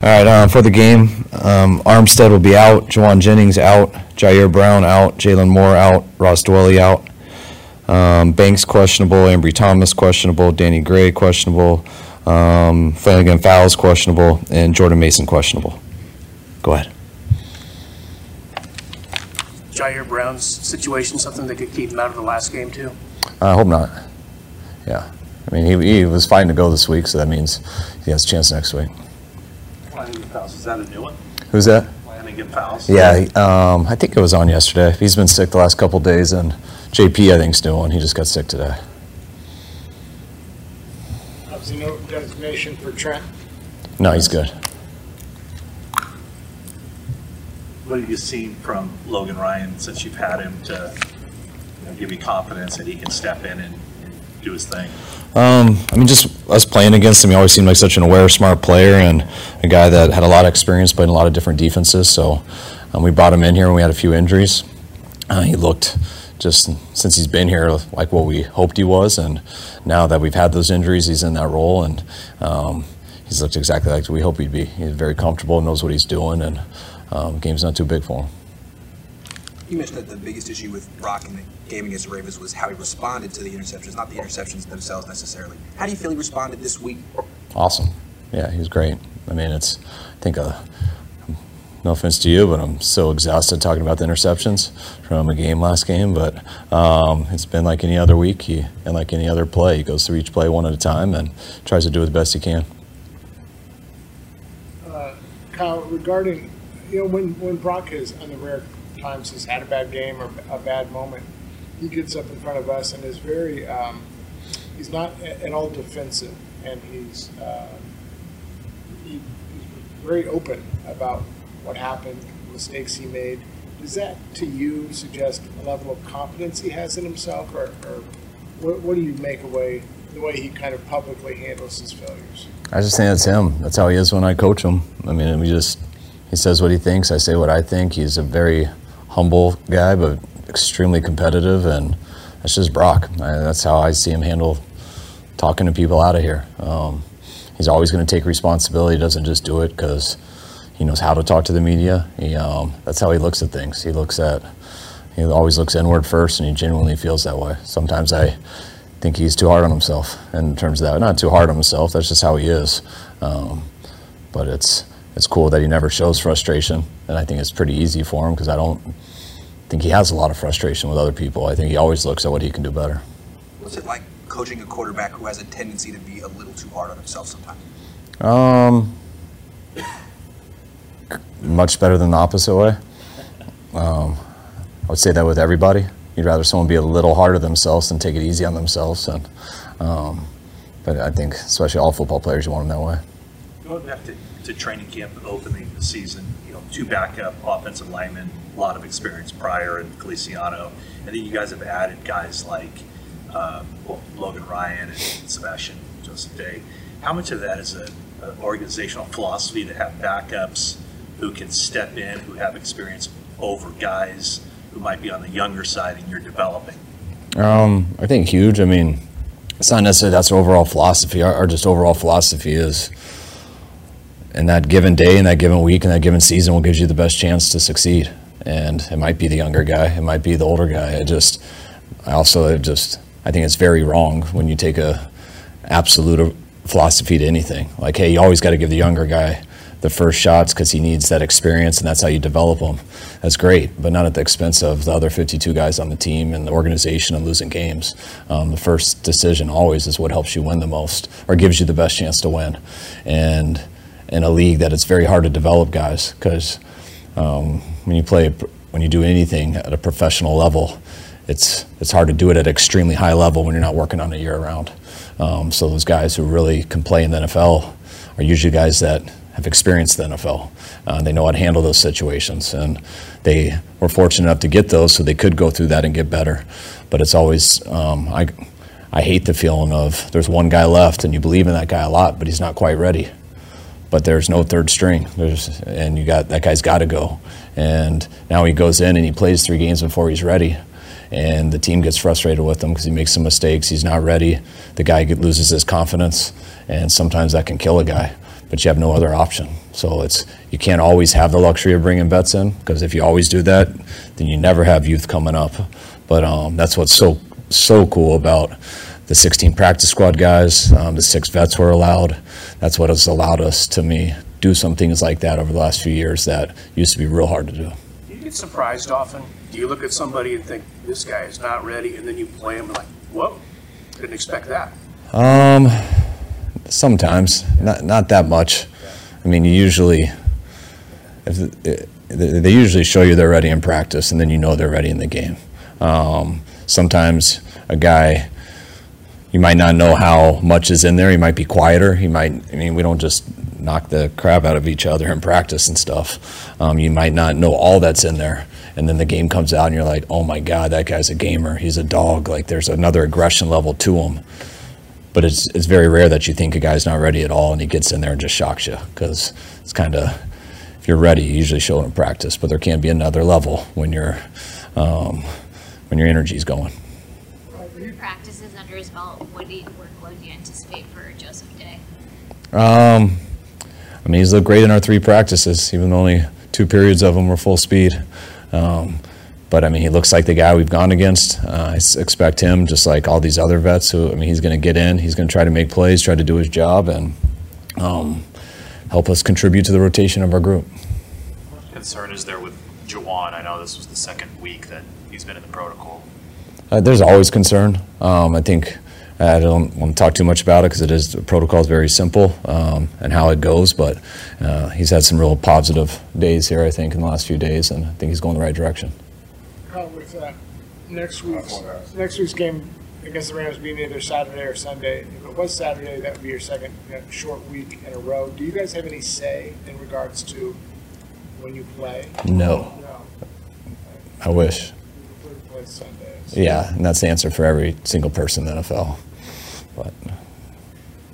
All right, um, for the game, um, Armstead will be out, Jauan Jennings out, Ji'Ayir Brown out, Jaylon Moore out, Ross Dwelley out, um, Banks questionable, Ambry Thomas questionable, Danny Gray questionable, um, Flanagan Fowles questionable, and Jordan Mason questionable. Go ahead. Ji'Ayir Brown's situation something that could keep him out of the last game too? I hope not. Yeah, I mean he, he was fine to go this week, so that means he has a chance next week. Flanagan Fowles, is that a new one? Who's that? Flanagan Fowles? Yeah, um, I think it was on yesterday. He's been sick the last couple days, and JP I think, think's doing. He just got sick today. Obviously, no designation for Trent. No, he's good. What have you seen from Logan Ryan since you've had him to you know, give you confidence that he can step in and, and do his thing? Um, I mean, just us playing against him, he always seemed like such an aware, smart player, and a guy that had a lot of experience playing a lot of different defenses. So um, we brought him in here when we had a few injuries. Uh, he looked just since he's been here like what we hoped he was, and now that we've had those injuries, he's in that role, and um, he's looked exactly like we hope he'd be. He's very comfortable, knows what he's doing, and um, game's not too big for him. You mentioned that the biggest issue with Brock in the game against the Ravens was how he responded to the interceptions, not the interceptions themselves necessarily. How do you feel he responded this week? Awesome. Yeah, he was great. I mean, it's, I think, uh, no offense to you, but I'm so exhausted talking about the interceptions from a game last game. But um, it's been like any other week, he, and like any other play. He goes through each play one at a time and tries to do it the best he can. Uh, Kyle, regarding, you know, when, when Brock is on the rare times has had a bad game or a bad moment, he gets up in front of us and is very, um, he's not at all defensive and he's, uh, he, he's very open about what happened, mistakes he made. Does that, to you, suggest a level of confidence he has in himself, or, or what, what do you make away the way he kind of publicly handles his failures? I just think that's him. That's how he is when I coach him. I mean, we just, he says what he thinks, I say what I think. He's a very humble guy, but extremely competitive, and that's just Brock. I, that's how I see him handle talking to people out of here. Um, he's always going to take responsibility. He doesn't just do it because he knows how to talk to the media. He, um, that's how he looks at things. He looks at, he always looks inward first, and he genuinely feels that way. Sometimes I think he's too hard on himself in terms of that. Not too hard on himself. That's just how he is. Um, but it's it's cool that he never shows frustration, and I think it's pretty easy for him because I don't think he has a lot of frustration with other people. I think he always looks at what he can do better. What's it like coaching a quarterback who has a tendency to be a little too hard on himself sometimes? Um, much better than the opposite way. Um, I would say that with everybody. You'd rather someone be a little harder on themselves than take it easy on themselves. And, um, but I think, especially all football players, you want them that way. Going back to, to training camp opening the season, you know, two backup offensive linemen, a lot of experience prior in Feliciano, and then you guys have added guys like uh, well, Logan Ryan and Sebastian Joseph Day. How much of that is a, a organizational philosophy to have backups who can step in, who have experience over guys who might be on the younger side and you're developing? Um, I think huge. I mean, it's not necessarily that's our overall philosophy. Our, our just overall philosophy is in that given day, in that given week, in that given season, what gives you the best chance to succeed. And it might be the younger guy, it might be the older guy. It just, I also just, I think it's very wrong when you take a absolute philosophy to anything. Like, hey, you always got to give the younger guy the first shots because he needs that experience and that's how you develop him. That's great, but not at the expense of the other 52 guys on the team and the organization and losing games. Um, the first decision always is what helps you win the most or gives you the best chance to win. And in a league that it's very hard to develop guys because um, when you play, when you do anything at a professional level, it's it's hard to do it at an extremely high level when you're not working on it year round. Um, so those guys who really can play in the NFL are usually guys that have experienced the NFL. Uh, they know how to handle those situations, and they were fortunate enough to get those, so they could go through that and get better. But it's always um, I I hate the feeling of there's one guy left, and you believe in that guy a lot, but he's not quite ready. But there's no third string. There's and you got that guy's got to go. And now he goes in and he plays three games before he's ready and the team gets frustrated with him because he makes some mistakes. He's not ready. The guy get, loses his confidence, and sometimes that can kill a guy. But you have no other option. So it's you can't always have the luxury of bringing vets in because if you always do that, then you never have youth coming up. But um, that's what's so so cool about the 16 practice squad guys. Um, the six vets were allowed. That's what has allowed us to me do some things like that over the last few years that used to be real hard to do. Do you get surprised often? Do you look at somebody and think this guy is not ready, and then you play him like, whoa, didn't expect that? Um, sometimes, not not that much. I mean, you usually, if, they usually show you they're ready in practice, and then you know they're ready in the game. Um, sometimes a guy, you might not know how much is in there. He might be quieter. He might. I mean, we don't just knock the crap out of each other in practice and stuff. Um, you might not know all that's in there and then the game comes out and you're like, oh my God, that guy's a gamer. He's a dog. Like there's another aggression level to him. But it's, it's very rare that you think a guy's not ready at all and he gets in there and just shocks you because it's kind of, if you're ready, you usually show it in practice, but there can be another level when, you're, um, when your energy's going. Three practices under his belt, what do you, workload do you anticipate for Joseph Day? Um, I mean, he's looked great in our three practices, even though only two periods of them were full speed. Um, but I mean, he looks like the guy we've gone against. Uh, I expect him, just like all these other vets, who I mean, he's going to get in. He's going to try to make plays, try to do his job, and um, help us contribute to the rotation of our group. What concern is there with Jauan? I know this was the second week that he's been in the protocol. Uh, there's always concern. Um, I think I don't want to talk too much about it because it is the protocol is very simple um, and how it goes. But uh, he's had some real positive days here, I think, in the last few days, and I think he's going the right direction. Uh, with uh, next week's next week's game against the Rams being either Saturday or Sunday, if it was Saturday, that would be your second you know, short week in a row. Do you guys have any say in regards to when you play? No. No. I wish. You play Sunday. Yeah, and that's the answer for every single person in the NFL. But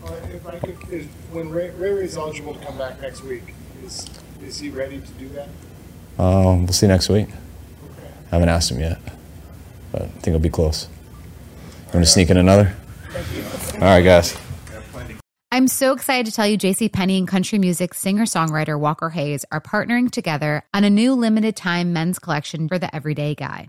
Uh, if I could, is, when Ray, Ray Ray's eligible to come back next week, is is he ready to do that? um, we'll see next week. Okay. I haven't asked him yet, but I think it'll be close. You want to sneak in another? All right, guys. I'm so excited to tell you JC Penney and country music singer-songwriter Walker Hayes are partnering together on a new limited time men's collection for the everyday guy.